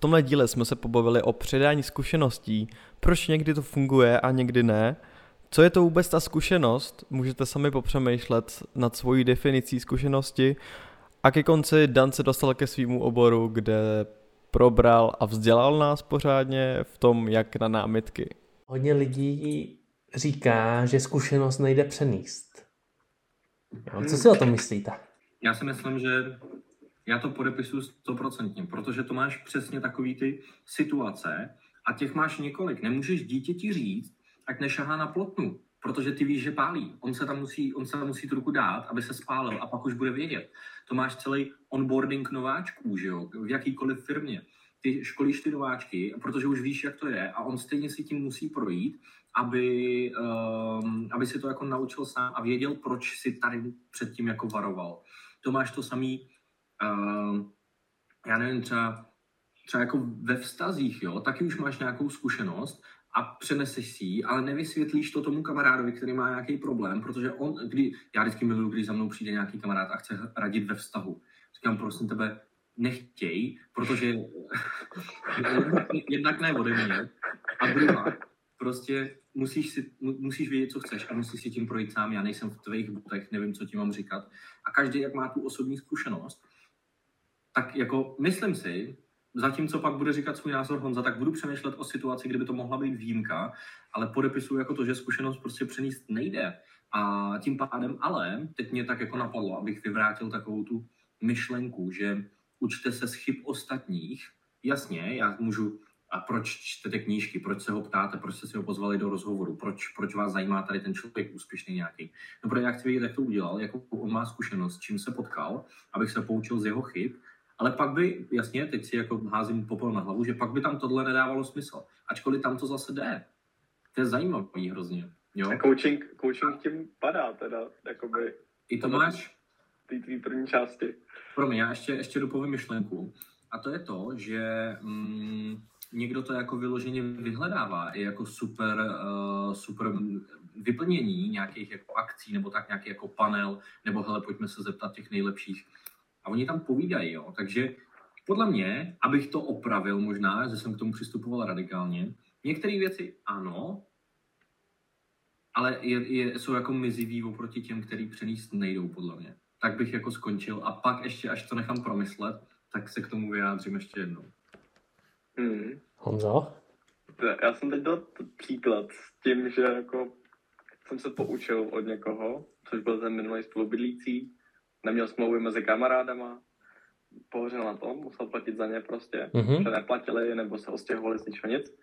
tomhle díle jsme se pobavili o předání zkušeností, proč někdy to funguje a někdy ne, co je to vůbec ta zkušenost, můžete sami popřemýšlet nad svojí definicí zkušenosti a ke konci Dan se dostal ke svýmu oboru, kde probral a vzdělal nás pořádně v tom, jak na námitky. Hodně lidí říká, že zkušenost nejde přenést. Jo, co si o tom myslíte? Já si myslím, že já to podepisuju stoprocentně, protože to máš přesně takový ty situace a těch máš několik. Nemůžeš dítěti říct, ať nešahá na plotnu, protože ty víš, že pálí. On se tam musí, on se tam musí tu ruku dát, aby se spálil a pak už bude vědět. To máš celý onboarding nováčků, že jo, v jakýkoliv firmě. Ty školíš ty nováčky, protože už víš, jak to je a on stejně si tím musí projít, aby, um, aby si to jako naučil sám a věděl, proč si tady předtím jako varoval. To máš to samý, uh, já nevím, třeba, třeba jako ve vztazích, jo, taky už máš nějakou zkušenost a přeneseš si ji, ale nevysvětlíš to tomu kamarádovi, který má nějaký problém, protože on, kdy, já vždycky miluju, když za mnou přijde nějaký kamarád a chce radit ve vztahu. Říkám, prosím tebe, nechtěj, protože jednak ne ode mě a druhá, prostě musíš, si, musíš vědět, co chceš a musíš si tím projít sám. Já nejsem v tvých botech, nevím, co ti mám říkat. A každý, jak má tu osobní zkušenost, tak jako myslím si, zatímco pak bude říkat svůj názor Honza, tak budu přemýšlet o situaci, kdyby to mohla být výjimka, ale podepisuju jako to, že zkušenost prostě přenést nejde. A tím pádem ale, teď mě tak jako napadlo, abych vyvrátil takovou tu myšlenku, že učte se z chyb ostatních. Jasně, já můžu a proč čtete knížky, proč se ho ptáte, proč jste si ho pozvali do rozhovoru, proč, proč vás zajímá tady ten člověk úspěšný nějaký. No, protože já chci vědět, jak to udělal, jakou on má zkušenost, čím se potkal, abych se poučil z jeho chyb, ale pak by, jasně, teď si jako házím popel na hlavu, že pak by tam tohle nedávalo smysl. Ačkoliv tam to zase jde. To je zajímavý hrozně. Jo? A coaching, coaching tím padá teda, jakoby. I to máš? Ty tvý první části. Pro mě, já ještě, ještě dopovím myšlenku. A to je to, že mm, někdo to jako vyloženě vyhledává i jako super, uh, super vyplnění nějakých jako akcí nebo tak nějaký jako panel, nebo hele, pojďme se zeptat těch nejlepších. A oni tam povídají, jo. Takže podle mě, abych to opravil možná, že jsem k tomu přistupoval radikálně, některé věci ano, ale je, je, jsou jako mizivý oproti těm, který přenést nejdou, podle mě. Tak bych jako skončil a pak ještě, až to nechám promyslet, tak se k tomu vyjádřím ještě jednou. Hmm. Honzo? Já jsem teď dal příklad s tím, že jako jsem se poučil od někoho, což byl ten minulý spolubydlící, neměl smlouvy mezi kamarádama, pohořel na tom, musel platit za ně prostě, mm-hmm. že neplatili nebo se ostěhovali z ničeho nic.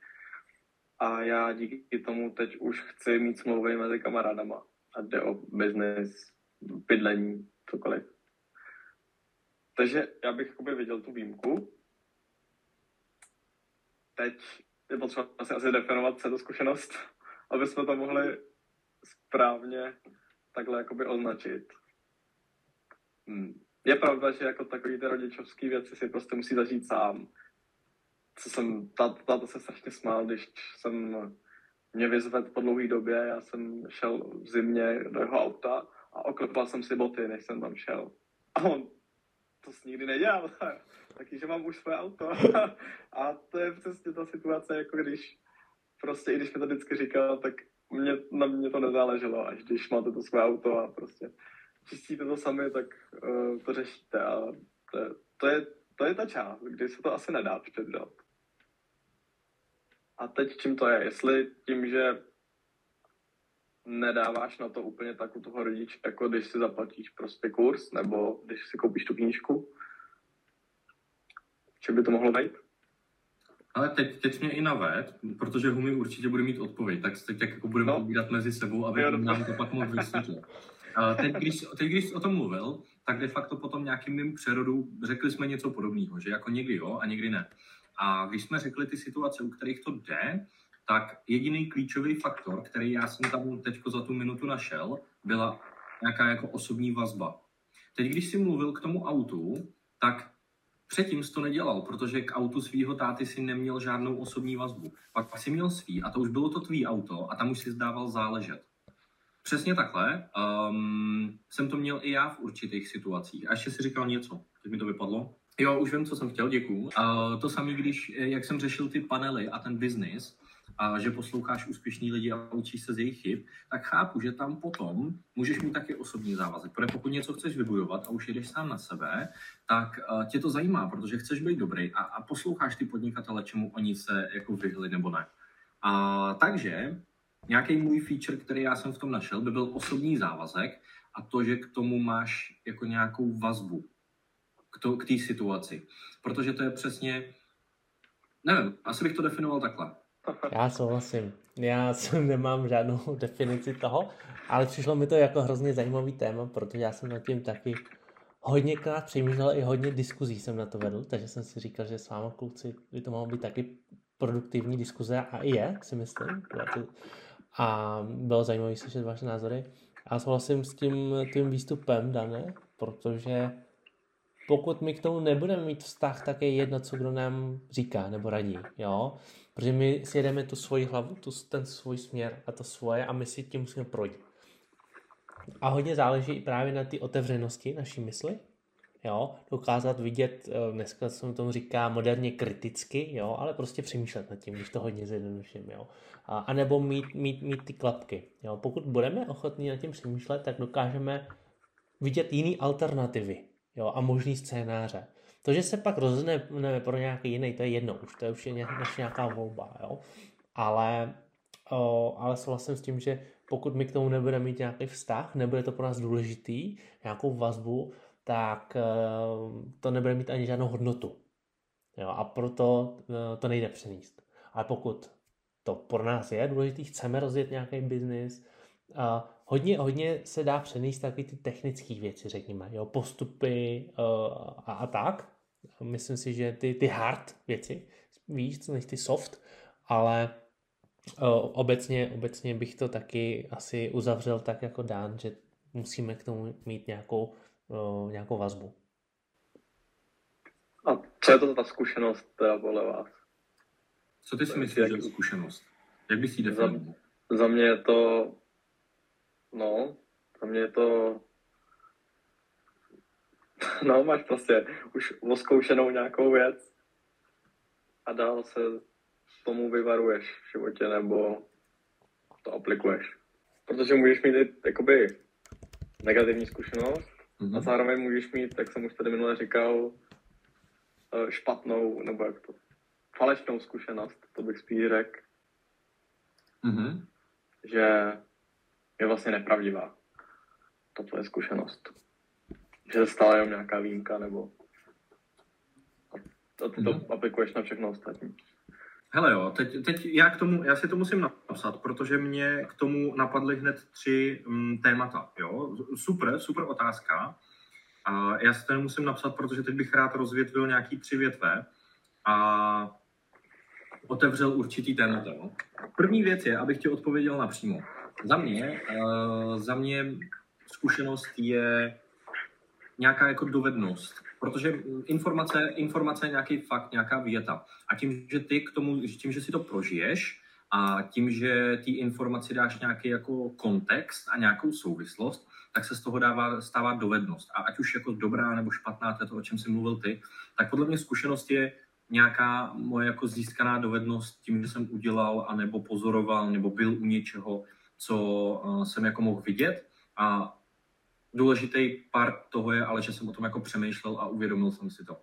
A já díky tomu teď už chci mít smlouvy mezi kamarádama. A jde o business, bydlení, cokoliv. Takže já bych viděl tu výjimku, teď je potřeba asi, asi definovat, je to zkušenost, aby jsme to mohli správně takhle jakoby označit. Hmm. Je pravda, že jako takový ty rodičovské věci si prostě musí zažít sám. Co jsem, táto, táto se strašně smál, když jsem mě vyzvedl po dlouhé době, já jsem šel v zimě do jeho auta a oklepal jsem si boty, než jsem tam šel. A on, to jsi nikdy nedělal taky, že mám už své auto. a to je přesně ta situace, jako když prostě, i když mi to vždycky říkal, tak mě, na mě to nezáleželo, až když máte to své auto a prostě čistíte to sami, tak uh, to řešíte a to, je, to, je, to je ta část, kdy se to asi nedá předat. A teď čím to je? Jestli tím, že nedáváš na to úplně tak u toho rodiče, jako když si zaplatíš prostě kurz, nebo když si koupíš tu knížku, Čím by to mohlo být? Ale teď, teď mě i naved, protože Humi určitě bude mít odpověď, tak teď jako budeme no. povídat mezi sebou, aby jo, nám to pak mohl vysvětlit. teď, když, teď, když o tom mluvil, tak de facto potom nějakým mým přerodu řekli jsme něco podobného, že jako někdy jo a někdy ne. A když jsme řekli ty situace, u kterých to jde, tak jediný klíčový faktor, který já jsem tam teď za tu minutu našel, byla nějaká jako osobní vazba. Teď, když jsi mluvil k tomu autu, tak Předtím jsi to nedělal, protože k autu svého táty si neměl žádnou osobní vazbu. Pak si měl svý a to už bylo to tvý auto a tam už si zdával záležet. Přesně takhle um, jsem to měl i já v určitých situacích. A ještě si říkal něco, teď mi to vypadlo. Jo, už vím, co jsem chtěl, děkuju. Uh, to samé, když, jak jsem řešil ty panely a ten biznis, a že posloucháš úspěšný lidi a učíš se z jejich chyb, tak chápu, že tam potom můžeš mít taky osobní závazek. Protože pokud něco chceš vybudovat a už jedeš sám na sebe, tak uh, tě to zajímá, protože chceš být dobrý a, a posloucháš ty podnikatele, čemu oni se jako vyhli nebo ne. A takže nějaký můj feature, který já jsem v tom našel, by byl osobní závazek a to, že k tomu máš jako nějakou vazbu k té situaci. Protože to je přesně, nevím, asi bych to definoval takhle. Já souhlasím. Já nemám žádnou definici toho, ale přišlo mi to jako hrozně zajímavý téma, protože já jsem nad tím taky hodněkrát přemýšlel, i hodně diskuzí jsem na to vedl, takže jsem si říkal, že s váma kluci by to mohlo být taky produktivní diskuze a i je, si myslím. A bylo zajímavé slyšet vaše názory. Já souhlasím s tím tím výstupem, Dane, protože pokud my k tomu nebudeme mít vztah, tak je jedno, co kdo nám říká nebo radí, jo? Protože my si jedeme tu svoji hlavu, tu, ten svůj směr a to svoje a my si tím musíme projít. A hodně záleží i právě na ty otevřenosti naší mysli, jo? Dokázat vidět, eh, dneska se tomu říká moderně kriticky, jo? Ale prostě přemýšlet nad tím, když to hodně zjednoduším, jo? A, a nebo mít, mít, mít ty klapky, jo? Pokud budeme ochotní nad tím přemýšlet, tak dokážeme vidět jiný alternativy, jo, a možný scénáře. To, že se pak rozhodneme pro nějaký jiný, to je jedno už, to je už je nějaká volba, jo. Ale, o, ale souhlasím s tím, že pokud my k tomu nebudeme mít nějaký vztah, nebude to pro nás důležitý, nějakou vazbu, tak e, to nebude mít ani žádnou hodnotu. Jo, a proto e, to nejde přenést. Ale pokud to pro nás je důležitý, chceme rozjet nějaký biznis, hodně, hodně se dá přenést taky ty technické věci, řekněme, jo, postupy uh, a, a tak. Myslím si, že ty, ty hard věci víc než ty soft, ale obecně, obecně bych to taky asi uzavřel tak jako dán, že musíme k tomu mít nějakou, nějakou vazbu. A co je to ta zkušenost teda podle vás? Co ty si myslíš, že je zkušenost? Jak bys ji definoval? Za, za mě je to No, za mě je to... No, máš prostě už oskoušenou nějakou věc a dál se tomu vyvaruješ v životě nebo to aplikuješ. Protože můžeš mít jakoby negativní zkušenost mm-hmm. a zároveň můžeš mít, jak jsem už tady minule říkal, eh, špatnou, nebo jak to, falešnou zkušenost, to bych spíš řekl. Mm-hmm. Že je vlastně nepravdivá. To je zkušenost. Že se stala jenom nějaká výjimka, nebo a ty to hmm. aplikuješ na všechno ostatní. Hele jo, teď, teď já, k tomu, já si to musím napsat, protože mě k tomu napadly hned tři um, témata. Jo? Super, super otázka. A já si to musím napsat, protože teď bych rád rozvětvil nějaký tři větve a otevřel určitý témata. Jo? První věc je, abych ti odpověděl napřímo. Za mě, uh, za mě zkušenost je nějaká jako dovednost, protože informace, informace je nějaký fakt, nějaká věta. A tím, že ty k tomu, tím, že si to prožiješ a tím, že ty informaci dáš nějaký jako kontext a nějakou souvislost, tak se z toho dává, stává dovednost. A ať už jako dobrá nebo špatná, to je to, o čem jsi mluvil ty, tak podle mě zkušenost je nějaká moje jako získaná dovednost tím, že jsem udělal, anebo pozoroval, nebo byl u něčeho, co eh, jsem jako mohl vidět a důležitý part toho je ale, že jsem o tom jako přemýšlel a uvědomil jsem si to.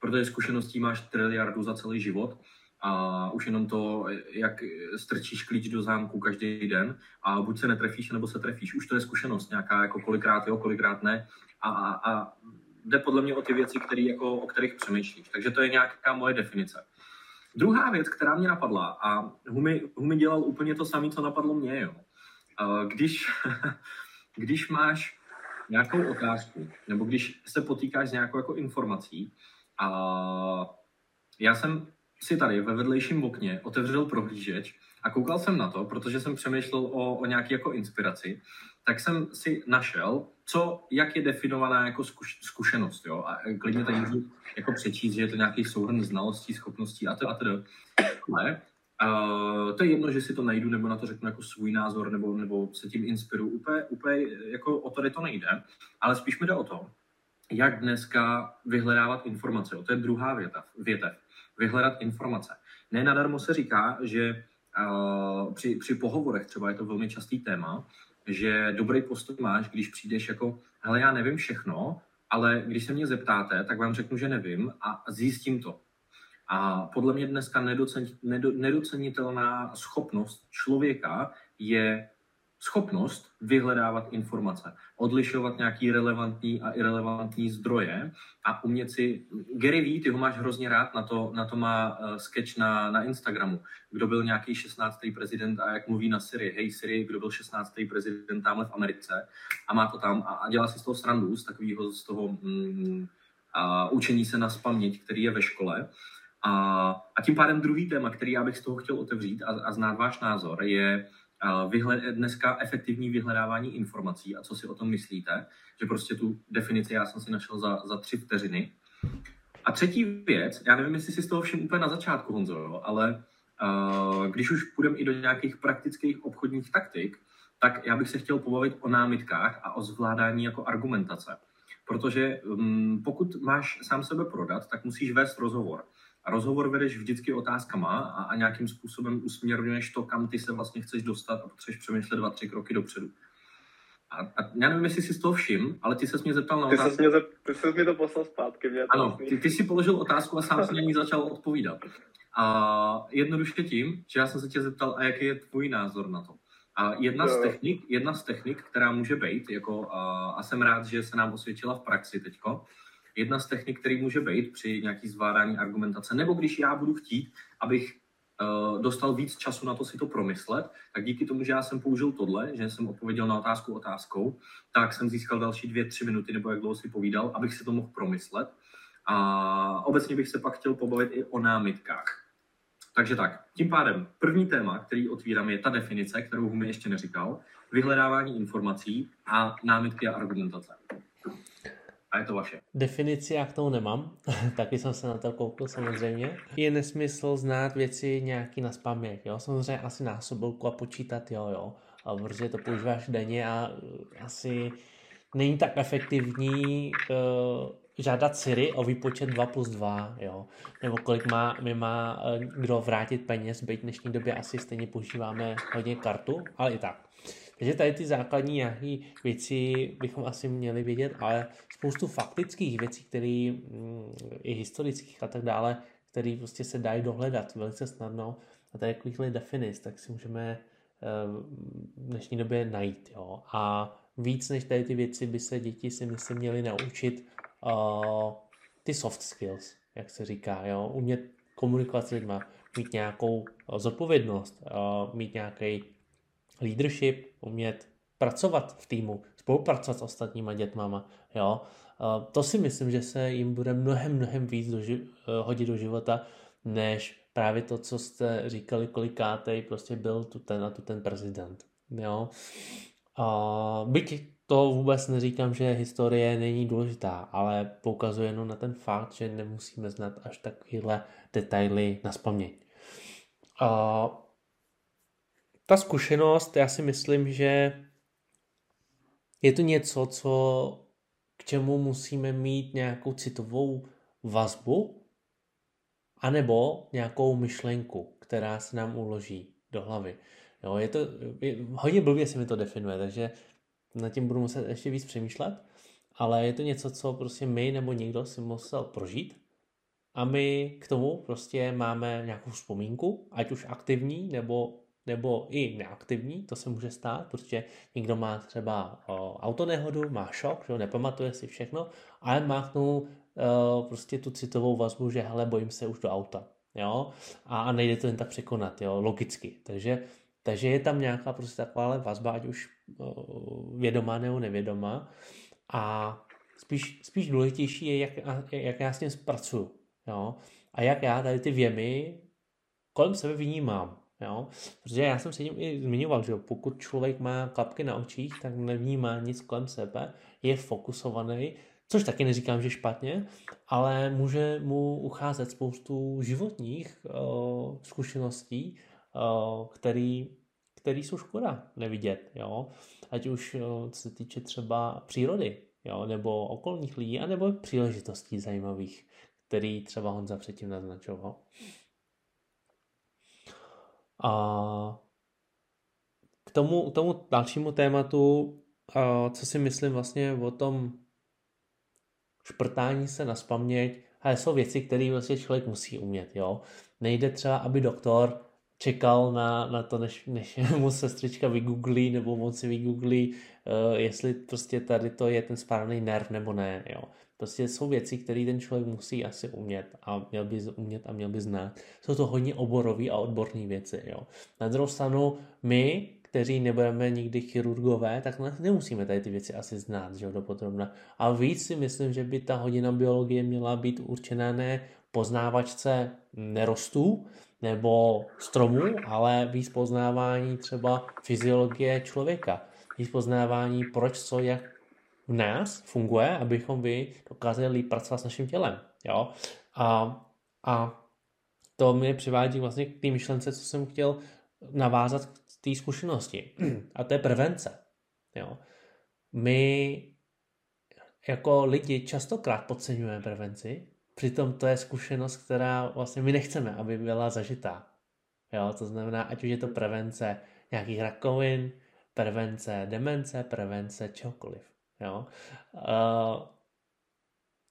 Protože zkušeností máš triliardu za celý život a už jenom to, jak strčíš klíč do zámku každý den a buď se netrefíš, nebo se trefíš. Už to je zkušenost nějaká, jako kolikrát jo, kolikrát ne. A, a, a jde podle mě o ty věci, který, jako, o kterých přemýšlíš. Takže to je nějaká moje definice. Druhá věc, která mě napadla, a Humi, Humi dělal úplně to samé, co napadlo mě, jo když, když máš nějakou otázku, nebo když se potýkáš s nějakou jako informací, a já jsem si tady ve vedlejším okně otevřel prohlížeč a koukal jsem na to, protože jsem přemýšlel o, o nějaké jako inspiraci, tak jsem si našel, co, jak je definovaná jako zkuš, zkušenost, jo, a klidně tady můžu jako přečíst, že je to nějaký souhrn znalostí, schopností a a. Ale Uh, to je jedno, že si to najdu, nebo na to řeknu jako svůj názor, nebo, nebo se tím inspiruju. Úplně, úplně jako o to to nejde, ale spíš mi jde o to, jak dneska vyhledávat informace. To je druhá věta, větev. Vyhledat informace. Ne nadarmo se říká, že uh, při, při pohovorech třeba je to velmi častý téma, že dobrý postoj máš, když přijdeš jako, hele, já nevím všechno, ale když se mě zeptáte, tak vám řeknu, že nevím a zjistím to. A podle mě dneska nedocenitelná schopnost člověka je schopnost vyhledávat informace, odlišovat nějaký relevantní a irrelevantní zdroje a umět si... Gary Vee, ty ho máš hrozně rád, na to, na to má uh, sketch na, na Instagramu, kdo byl nějaký 16. prezident a jak mluví na Siri, hej Siri, kdo byl 16. prezident tamhle v Americe a má to tam a, a dělá si z toho srandu, z takového z toho mm, a učení se na spaměť, který je ve škole. A, a tím pádem druhý téma, který já bych z toho chtěl otevřít a, a znát váš názor, je dneska efektivní vyhledávání informací a co si o tom myslíte, že prostě tu definici já jsem si našel za, za tři vteřiny. A třetí věc, já nevím, jestli si z toho všem úplně na začátku, Honzo, jo, ale uh, když už půjdeme i do nějakých praktických obchodních taktik, tak já bych se chtěl pobavit o námitkách a o zvládání jako argumentace. Protože um, pokud máš sám sebe prodat, tak musíš vést rozhovor. A rozhovor vedeš vždycky otázkama a, a nějakým způsobem usměrňuješ to, kam ty se vlastně chceš dostat a potřebuješ přemýšlet dva, tři kroky dopředu. A, a já nevím, jestli jsi z toho všim, ale ty se mě zeptal na ty otázku. Mě zep, ty jsi mi to poslal zpátky. Mě ano, ty, ty jsi položil otázku a sám si na ní začal odpovídat. A jednoduše tím, že já jsem se tě zeptal, a jaký je tvůj názor na to. A jedna z technik, jedna z technik která může být, jako, a, a jsem rád, že se nám osvědčila v praxi teďko, jedna z technik, který může být při nějaký zvládání argumentace, nebo když já budu chtít, abych uh, dostal víc času na to si to promyslet, tak díky tomu, že já jsem použil tohle, že jsem odpověděl na otázku otázkou, tak jsem získal další dvě, tři minuty, nebo jak dlouho si povídal, abych si to mohl promyslet. A obecně bych se pak chtěl pobavit i o námitkách. Takže tak, tím pádem první téma, který otvírám, je ta definice, kterou mi ještě neříkal, vyhledávání informací a námitky a argumentace a je to vaše. Definici já k tomu nemám, taky jsem se na to koukl samozřejmě. Je nesmysl znát věci nějaký na spaměť, jo, samozřejmě asi násobilku a počítat, jo, jo, a protože to používáš denně a uh, asi není tak efektivní uh, žádat Siri o výpočet 2 plus 2, jo, nebo kolik má, mi má uh, kdo vrátit peněz, byť v dnešní době asi stejně používáme hodně kartu, ale i tak. Takže tady ty základní nějaké věci bychom asi měli vědět, ale spoustu faktických věcí, které mm, i historických a tak dále, které prostě se dají dohledat velice snadno a tady takovýchhle definic, tak si můžeme eh, v dnešní době najít. Jo. A víc než tady ty věci by se děti si myslím měly naučit uh, ty soft skills, jak se říká, jo. umět komunikovat s lidmi, mít nějakou zodpovědnost, uh, mít nějaký leadership, umět pracovat v týmu, spolupracovat s ostatníma dětmama, jo. To si myslím, že se jim bude mnohem, mnohem víc do, ži- hodit do života, než právě to, co jste říkali kolikátej, prostě byl tu ten a tu ten prezident, jo. A byť to vůbec neříkám, že historie není důležitá, ale poukazuje jenom na ten fakt, že nemusíme znát až takovéhle detaily na spaměť. Ta zkušenost, já si myslím, že je to něco, co k čemu musíme mít nějakou citovou vazbu, anebo nějakou myšlenku, která se nám uloží do hlavy. Jo, je to, je, hodně blbě se mi to definuje, takže nad tím budu muset ještě víc přemýšlet, ale je to něco, co prostě my nebo někdo si musel prožít a my k tomu prostě máme nějakou vzpomínku, ať už aktivní nebo nebo i neaktivní, to se může stát, protože někdo má třeba autonehodu, má šok, že nepamatuje si všechno, ale má k tomu prostě tu citovou vazbu, že hele, bojím se už do auta, jo, a, nejde to jen tak překonat, jo, logicky, takže, takže je tam nějaká prostě taková vazba, ať už vědomá nebo nevědomá. A spíš, spíš důležitější je, jak, jak já s tím zpracuju, jo, a jak já tady ty věmy kolem sebe vnímám, Jo? Protože já jsem se tím i zmiňoval, že pokud člověk má klapky na očích, tak nevnímá nic kolem sebe, je fokusovaný, což taky neříkám, že špatně, ale může mu ucházet spoustu životních uh, zkušeností, uh, který, který jsou škoda nevidět. Jo? Ať už uh, co se týče třeba přírody. jo, nebo okolních lidí, anebo příležitostí zajímavých, který třeba Honza předtím naznačoval. A k tomu, k tomu dalšímu tématu, co si myslím vlastně o tom šprtání se na spaměť, ale jsou věci, které vlastně člověk musí umět, jo. Nejde třeba, aby doktor čekal na, na to, než, než mu sestřička vygooglí, nebo on si vygooglí, uh, jestli prostě tady to je ten správný nerv nebo ne, jo. Prostě jsou věci, které ten člověk musí asi umět a měl by umět a měl by znát. Jsou to hodně oborové a odborné věci, jo. Na druhou stranu my, kteří nebudeme nikdy chirurgové, tak nemusíme tady ty věci asi znát, že jo, dopodrobna. A víc si myslím, že by ta hodina biologie měla být určená ne poznávačce nerostů nebo stromů, ale víc poznávání třeba fyziologie člověka. Víc poznávání, proč, co, jak v nás funguje, abychom vy dokázali pracovat s naším tělem. Jo? A, a to mě přivádí vlastně k té myšlence, co jsem chtěl navázat k té zkušenosti. A to je prevence. Jo? My jako lidi častokrát podceňujeme prevenci, přitom to je zkušenost, která vlastně my nechceme, aby byla zažitá. Jo? To znamená, ať už je to prevence nějakých rakovin, prevence demence, prevence čehokoliv. Jo? Uh,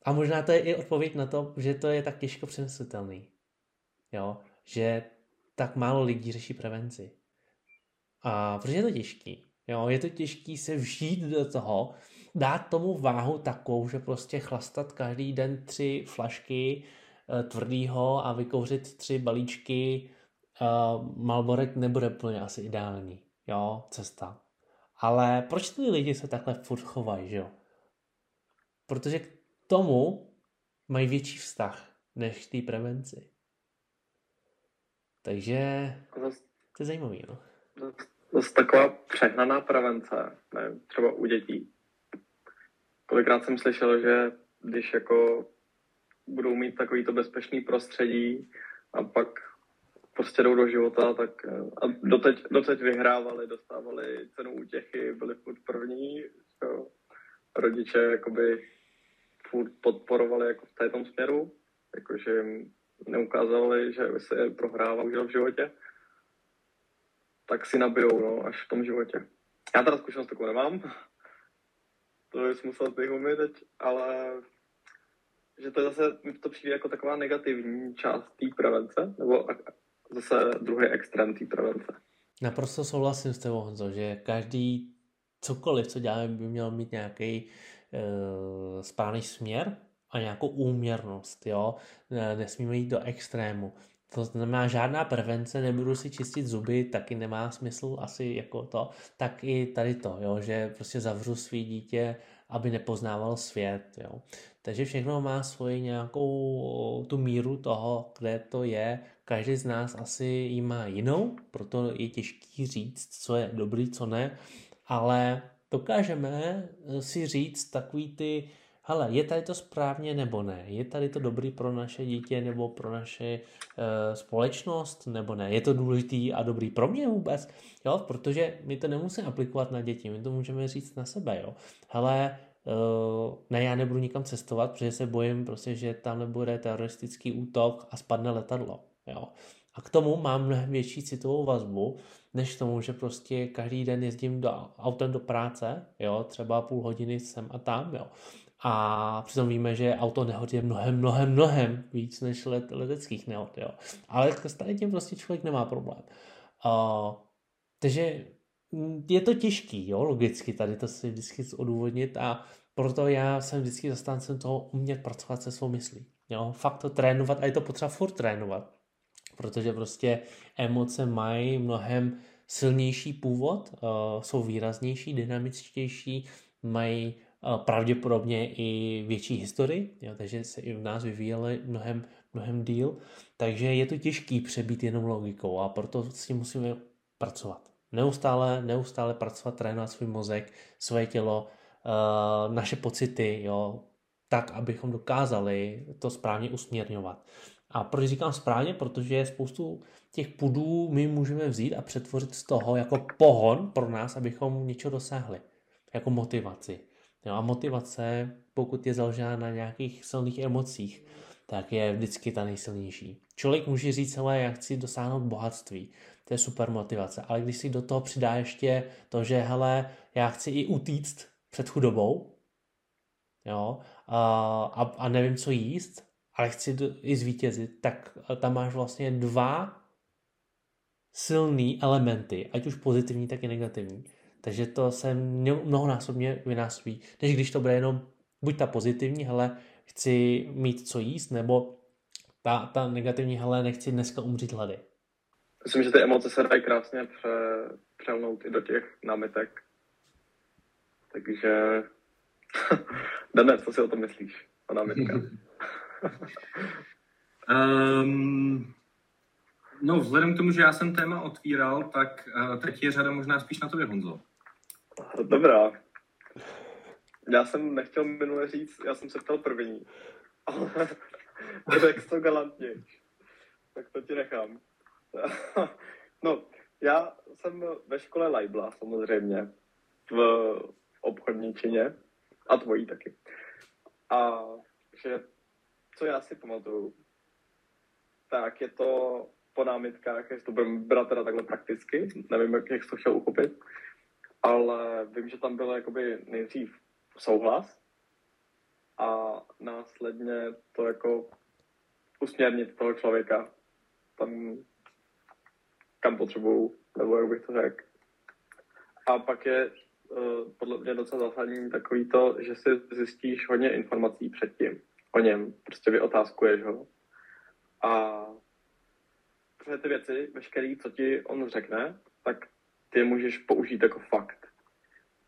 a možná to je i odpověď na to, že to je tak těžko přemyslitelný. Jo? Že tak málo lidí řeší prevenci. A protože je to těžký. Jo? Je to těžký se vžít do toho, dát tomu váhu takovou, že prostě chlastat každý den tři flašky uh, tvrdýho a vykouřit tři balíčky uh, Malborek nebude úplně asi ideální jo, cesta. Ale proč ty lidi se takhle furt chovají, že jo? Protože k tomu mají větší vztah než k té prevenci. Takže to je zajímavý, no. Zase taková přehnaná prevence, ne, třeba u dětí. Kolikrát jsem slyšel, že když jako budou mít takovýto bezpečný prostředí a pak prostě jdou do života, tak eh, a doteď, doteď vyhrávali, dostávali cenu útěchy, byli furt první, jo. rodiče jakoby furt podporovali jako v této směru, jakože jim neukázali, že se prohrává už v životě, tak si nabijou, no, až v tom životě. Já teda zkušenost takovou nemám, to bys musel ty umět teď, ale že to zase, to přijde jako taková negativní část té prevence, nebo zase druhý extrém té prevence. Naprosto souhlasím s tebou, Honzo, že každý cokoliv, co děláme, by měl mít nějaký e, správný směr a nějakou úměrnost, jo. Nesmíme jít do extrému. To znamená, žádná prevence, nebudu si čistit zuby, taky nemá smysl asi jako to, tak i tady to, jo, že prostě zavřu svý dítě, aby nepoznával svět, jo. Takže všechno má svoji nějakou tu míru toho, kde to je. Každý z nás asi ji má jinou, proto je těžký říct, co je dobrý, co ne, ale dokážeme si říct takový ty hele, je tady to správně nebo ne? Je tady to dobrý pro naše dítě nebo pro naše uh, společnost nebo ne? Je to důležitý a dobrý pro mě vůbec? Jo, protože my to nemusíme aplikovat na děti, my to můžeme říct na sebe, jo. Hele, uh, ne, já nebudu nikam cestovat, protože se bojím prostě, že tam nebude teroristický útok a spadne letadlo, jo. A k tomu mám mnohem větší citovou vazbu, než tomu, že prostě každý den jezdím do, autem do práce, jo, třeba půl hodiny sem a tam, jo. A přitom víme, že auto nehod je mnohem, mnohem, mnohem víc než let, leteckých nehod. Jo. Ale s tím prostě člověk nemá problém. Uh, takže je to těžký, jo, logicky tady to si vždycky odůvodnit a proto já jsem vždycky zastáncem toho umět pracovat se svou myslí. Jo, fakt to trénovat a je to potřeba furt trénovat, protože prostě emoce mají mnohem silnější původ, uh, jsou výraznější, dynamičtější, mají pravděpodobně i větší historii, jo, takže se i v nás vyvíjely mnohem, mnohem díl, takže je to těžký přebít jenom logikou a proto s tím musíme pracovat. Neustále, neustále pracovat, trénovat svůj mozek, své tělo, uh, naše pocity, jo, tak, abychom dokázali to správně usměrňovat. A proč říkám správně? Protože spoustu těch pudů my můžeme vzít a přetvořit z toho jako pohon pro nás, abychom něco dosáhli. Jako motivaci Jo, a motivace, pokud je založena na nějakých silných emocích, tak je vždycky ta nejsilnější. Člověk může říct, ale já chci dosáhnout bohatství, to je super motivace, ale když si do toho přidá ještě to, že hele, já chci i utíct před chudobou, jo, a, a nevím, co jíst, ale chci i zvítězit, tak tam máš vlastně dva silný elementy, ať už pozitivní, tak i negativní. Takže to se mnohonásobně vynásobí, než když to bude jenom buď ta pozitivní, hele, chci mít co jíst, nebo ta, ta negativní, hele, nechci dneska umřít hlady. Myslím, že ty emoce se dají krásně pře, přelnout i do těch námitek. Takže, Dane, co si o tom myslíš, o námitkách? um, no, vzhledem k tomu, že já jsem téma otvíral, tak uh, teď je řada možná spíš na tobě, Honzo. Dobrá. Já jsem nechtěl minule říct, já jsem se ptal první, ale to galantně. Tak to ti nechám. no, já jsem ve škole Lajbla samozřejmě, v obchodničině a tvojí taky. A že co já si pamatuju, tak je to po námitkách, jestli to budeme brát teda takhle prakticky, nevím, jak, jak to chtěl uchopit, ale vím, že tam byl jakoby nejdřív souhlas a následně to jako usměrnit toho člověka tam, kam potřebuju, nebo jak bych to řekl. A pak je uh, podle mě docela zásadní takový to, že si zjistíš hodně informací předtím o něm, prostě vyotázkuješ ho. A ty věci, veškeré, co ti on řekne, tak ty můžeš použít jako fakt.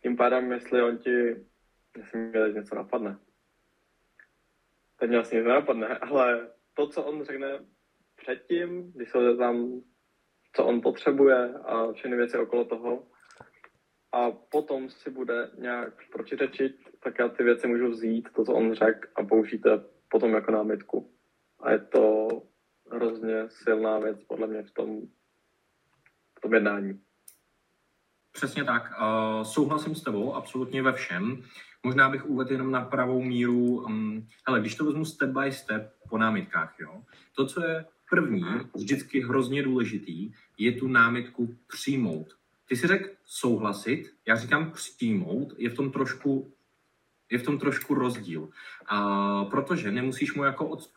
Tím pádem, jestli on ti, jestli mi něco napadne. Teď mě asi nic nenapadne, ale to, co on řekne předtím, když se tam, co on potřebuje a všechny věci okolo toho, a potom si bude nějak protiřečit, tak já ty věci můžu vzít, to, co on řekl, a použít potom jako námitku. A je to hrozně silná věc, podle mě, v tom, v tom jednání. Přesně tak. Uh, souhlasím s tebou absolutně ve všem. Možná bych uvedl jenom na pravou míru. Um, když to vezmu step by step po námitkách, jo. To, co je první, vždycky hrozně důležitý, je tu námitku přijmout. Ty si řekl souhlasit, já říkám přijmout, je v tom trošku je v tom trošku rozdíl. A protože nemusíš mu jako... Od,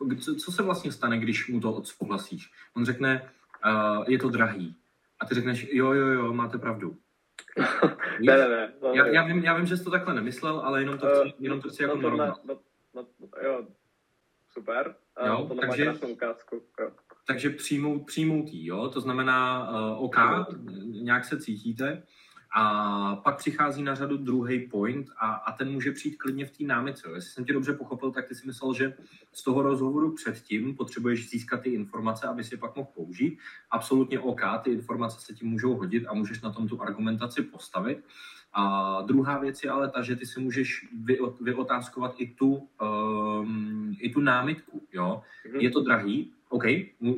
co se vlastně stane, když mu to odsouhlasíš? On řekne, uh, je to drahý. A ty řekneš, jo, jo, jo, máte pravdu. ne, ne, ne. No, já, já, vím, já vím, že jsi to takhle nemyslel, ale jenom to chci, uh, jenom to chci jako no, no, no, no, jo, super. Uh, jo, takže, ukázku. Jo. Takže přijmout, přijmout jí, jo, to znamená uh, OK, nějak se cítíte, a pak přichází na řadu druhý point a, a ten může přijít klidně v té námice. Jestli jsem tě dobře pochopil, tak ty si myslel, že z toho rozhovoru předtím potřebuješ získat ty informace, aby si je pak mohl použít. Absolutně OK, ty informace se ti můžou hodit a můžeš na tom tu argumentaci postavit. A druhá věc je ale ta, že ty si můžeš vyotázkovat i tu, um, i tu námitku. Jo? Mhm. Je to drahý, OK,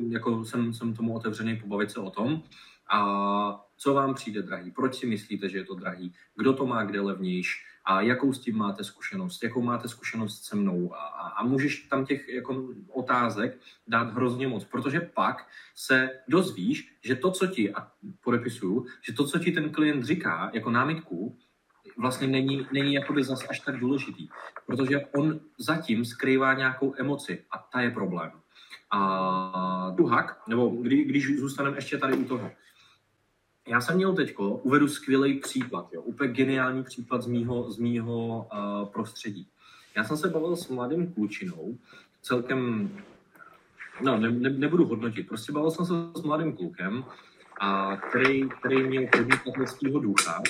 jako jsem, jsem tomu otevřený pobavit se o tom. A co vám přijde drahý? Proč si myslíte, že je to drahý? Kdo to má kde levnější? A jakou s tím máte zkušenost? Jakou máte zkušenost se mnou? A, a, a můžeš tam těch jako, otázek dát hrozně moc, protože pak se dozvíš, že to, co ti, a podepisuju, že to, co ti ten klient říká jako námitku, vlastně není, není jakoby zas až tak důležitý, protože on zatím skrývá nějakou emoci a ta je problém. A druhak, nebo kdy, když zůstaneme ještě tady u toho, já jsem měl teďko, uvedu skvělý příklad, jo, úplně geniální příklad z mýho, z mýho uh, prostředí. Já jsem se bavil s mladým klučinou, celkem, no ne, ne, nebudu hodnotit, prostě bavil jsem se s mladým klukem, a který, který měl podnikatelského ducha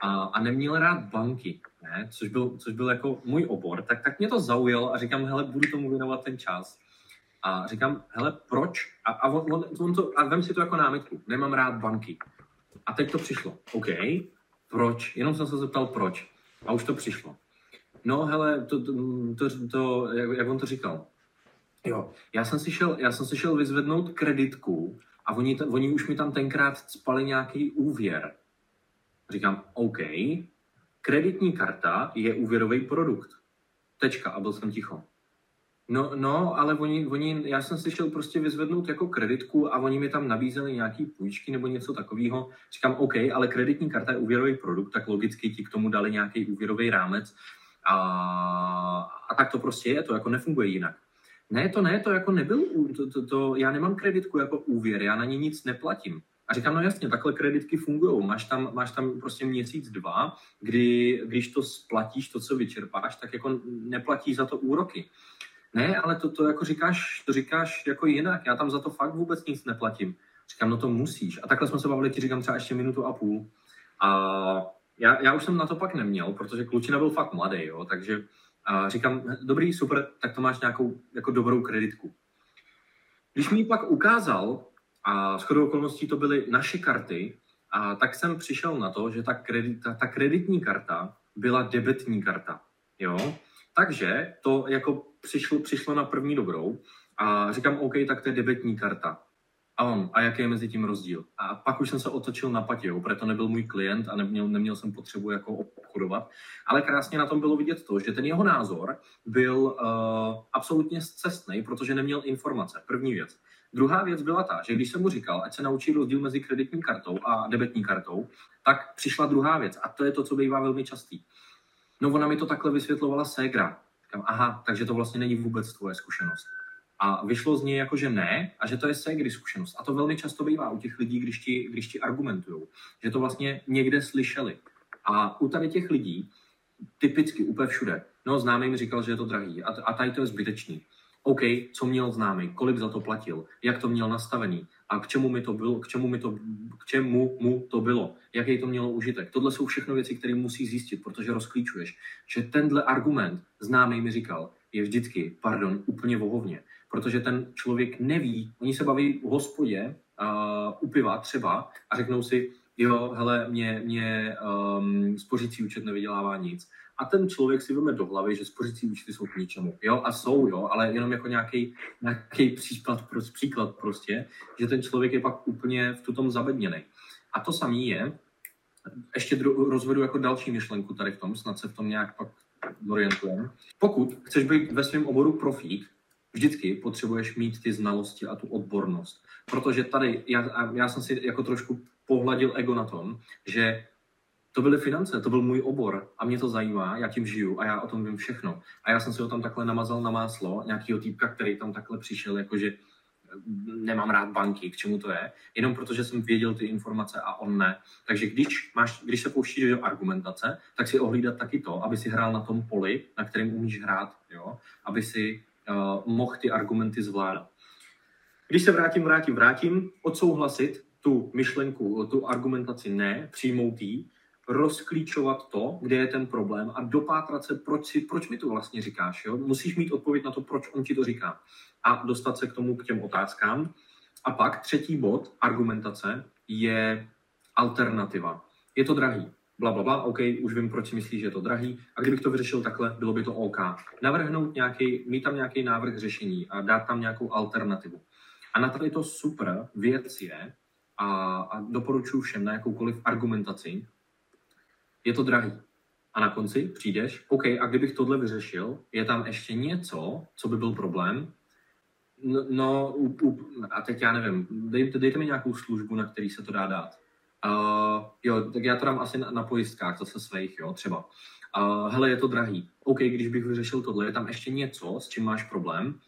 a, a neměl rád banky, ne? Což, byl, což byl jako můj obor, tak, tak mě to zaujalo a říkám, hele, budu tomu věnovat ten čas. A říkám, hele, proč? A, a, on, on to, a vem si to jako námitku, nemám rád banky. A teď to přišlo. OK, proč? Jenom jsem se zeptal, proč. A už to přišlo. No, hele, to, to, to, to jak, jak on to říkal? Jo, já jsem si šel, já jsem si šel vyzvednout kreditku a oni, ta, oni už mi tam tenkrát spali nějaký úvěr. Říkám, OK, kreditní karta je úvěrový produkt. Tečka a byl jsem ticho. No, no, ale oni, oni, já jsem si šel prostě vyzvednout jako kreditku a oni mi tam nabízeli nějaký půjčky nebo něco takového. Říkám, OK, ale kreditní karta je úvěrový produkt, tak logicky ti k tomu dali nějaký úvěrový rámec. A, a tak to prostě je, to jako nefunguje jinak. Ne, to ne, to jako nebyl, to, to, to, já nemám kreditku jako úvěr, já na ně nic neplatím. A říkám, no jasně, takhle kreditky fungují. Máš tam, máš tam prostě měsíc, dva, kdy, když to splatíš, to, co vyčerpáš, tak jako neplatí za to úroky. Ne, ale to, to jako říkáš, to říkáš jako jinak. Já tam za to fakt vůbec nic neplatím. Říkám, no to musíš. A takhle jsme se bavili, ti říkám třeba ještě minutu a půl. A já, já už jsem na to pak neměl, protože klučina byl fakt mladý, jo, takže a říkám, dobrý, super, tak to máš nějakou jako dobrou kreditku. Když mi pak ukázal, a shodou okolností to byly naše karty, a tak jsem přišel na to, že ta, kredit, ta, ta kreditní karta byla debetní karta. Jo? Takže to jako přišlo, přišlo na první dobrou a říkám, OK, tak to je debetní karta. A on, a jaký je mezi tím rozdíl? A pak už jsem se otočil na patě, protože to nebyl můj klient a neměl, neměl jsem potřebu jako obchodovat. Ale krásně na tom bylo vidět to, že ten jeho názor byl uh, absolutně zcestný, protože neměl informace. První věc. Druhá věc byla ta, že když jsem mu říkal, ať se naučí rozdíl mezi kreditní kartou a debetní kartou, tak přišla druhá věc. A to je to, co bývá velmi častý. No ona mi to takhle vysvětlovala ségra. Říkám, aha, takže to vlastně není vůbec tvoje zkušenost. A vyšlo z něj jako, že ne, a že to je ségry zkušenost. A to velmi často bývá u těch lidí, když ti, když ti argumentují, že to vlastně někde slyšeli. A u tady těch lidí, typicky úplně všude, no známý mi říkal, že je to drahý a, a tady to je zbytečný. OK, co měl známý, kolik za to platil, jak to měl nastavený a k čemu mi to bylo, k čemu, mi to, k čemu mu to bylo, jaký to mělo užitek. Tohle jsou všechno věci, které musí zjistit, protože rozklíčuješ, že tenhle argument známý mi říkal, je vždycky, pardon, úplně vohovně, protože ten člověk neví, oni se baví v hospodě, uh, u piva třeba a řeknou si, jo, hele, mě, mě um, spořící účet nevydělává nic a ten člověk si vezme do hlavy, že spořící účty jsou k ničemu. Jo, a jsou, jo, ale jenom jako nějaký, nějaký příklad, příklad prostě, že ten člověk je pak úplně v tom zabedněný. A to samé je, ještě dru, rozvedu jako další myšlenku tady v tom, snad se v tom nějak pak orientujeme. Pokud chceš být ve svém oboru profík, vždycky potřebuješ mít ty znalosti a tu odbornost. Protože tady, já, já jsem si jako trošku pohladil ego na tom, že to byly finance, to byl můj obor a mě to zajímá, já tím žiju a já o tom vím všechno. A já jsem si ho tam takhle namazal na máslo, nějakýho týpka, který tam takhle přišel, jakože nemám rád banky, k čemu to je, jenom protože jsem věděl ty informace a on ne. Takže když, máš, když se pouštíš do argumentace, tak si ohlídat taky to, aby si hrál na tom poli, na kterém umíš hrát, jo? aby si uh, mohl ty argumenty zvládat. Když se vrátím, vrátím, vrátím, odsouhlasit tu myšlenku, tu argumentaci ne, přijmout ji, rozklíčovat to, kde je ten problém a dopátrat se, proč, si, proč mi to vlastně říkáš. Jo? Musíš mít odpověď na to, proč on ti to říká. A dostat se k tomu, k těm otázkám. A pak třetí bod argumentace je alternativa. Je to drahý. Bla, bla, bla, OK, už vím, proč si myslíš, že je to drahý. A kdybych to vyřešil takhle, bylo by to OK. Navrhnout nějaký, mít tam nějaký návrh řešení a dát tam nějakou alternativu. A na tady to super věc je, a, a doporučuji všem na jakoukoliv argumentaci, je to drahý. A na konci přijdeš, OK, a kdybych tohle vyřešil, je tam ještě něco, co by byl problém? No, no u, u, a teď já nevím, dejte, dejte mi nějakou službu, na který se to dá dát. Uh, jo, tak já to dám asi na, na pojistkách, zase svých, jo, třeba. Uh, hele, je to drahý. OK, když bych vyřešil tohle, je tam ještě něco, s čím máš problém.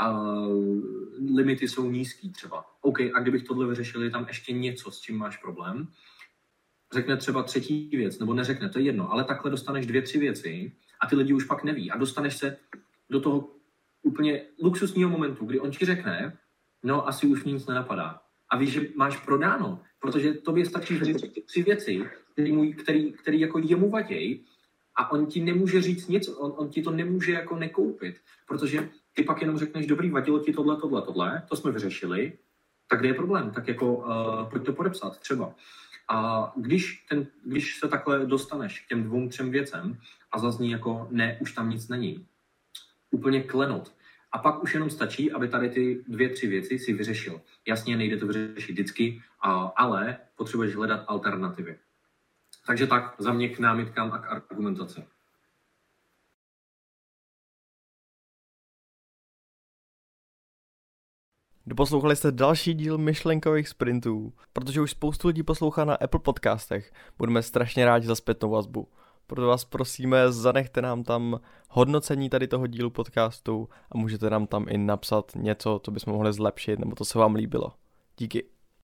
Uh, limity jsou nízký třeba. OK, a kdybych tohle vyřešil, je tam ještě něco, s čím máš problém řekne třeba třetí věc, nebo neřekne, to je jedno, ale takhle dostaneš dvě, tři věci a ty lidi už pak neví a dostaneš se do toho úplně luxusního momentu, kdy on ti řekne, no asi už nic nenapadá. A víš, že máš prodáno, protože tobě stačí říct tři věci, který, můj, který, který jako jemu vaděj a on ti nemůže říct nic, on, on ti to nemůže jako nekoupit, protože ty pak jenom řekneš, dobrý, vadilo ti tohle, tohle, tohle, to jsme vyřešili, tak kde je problém? Tak jako uh, pojď to podepsat třeba. A když, ten, když se takhle dostaneš k těm dvou, třem věcem a zazní jako ne, už tam nic není, úplně klenot. A pak už jenom stačí, aby tady ty dvě, tři věci si vyřešil. Jasně, nejde to vyřešit vždycky, ale potřebuješ hledat alternativy. Takže tak, za mě k námitkám a k argumentaci. Doposlouchali jste další díl myšlenkových sprintů. Protože už spoustu lidí poslouchá na Apple podcastech, budeme strašně rádi za zpětnou vazbu. Proto vás prosíme, zanechte nám tam hodnocení tady toho dílu podcastu a můžete nám tam i napsat něco, co bychom mohli zlepšit, nebo to se vám líbilo. Díky.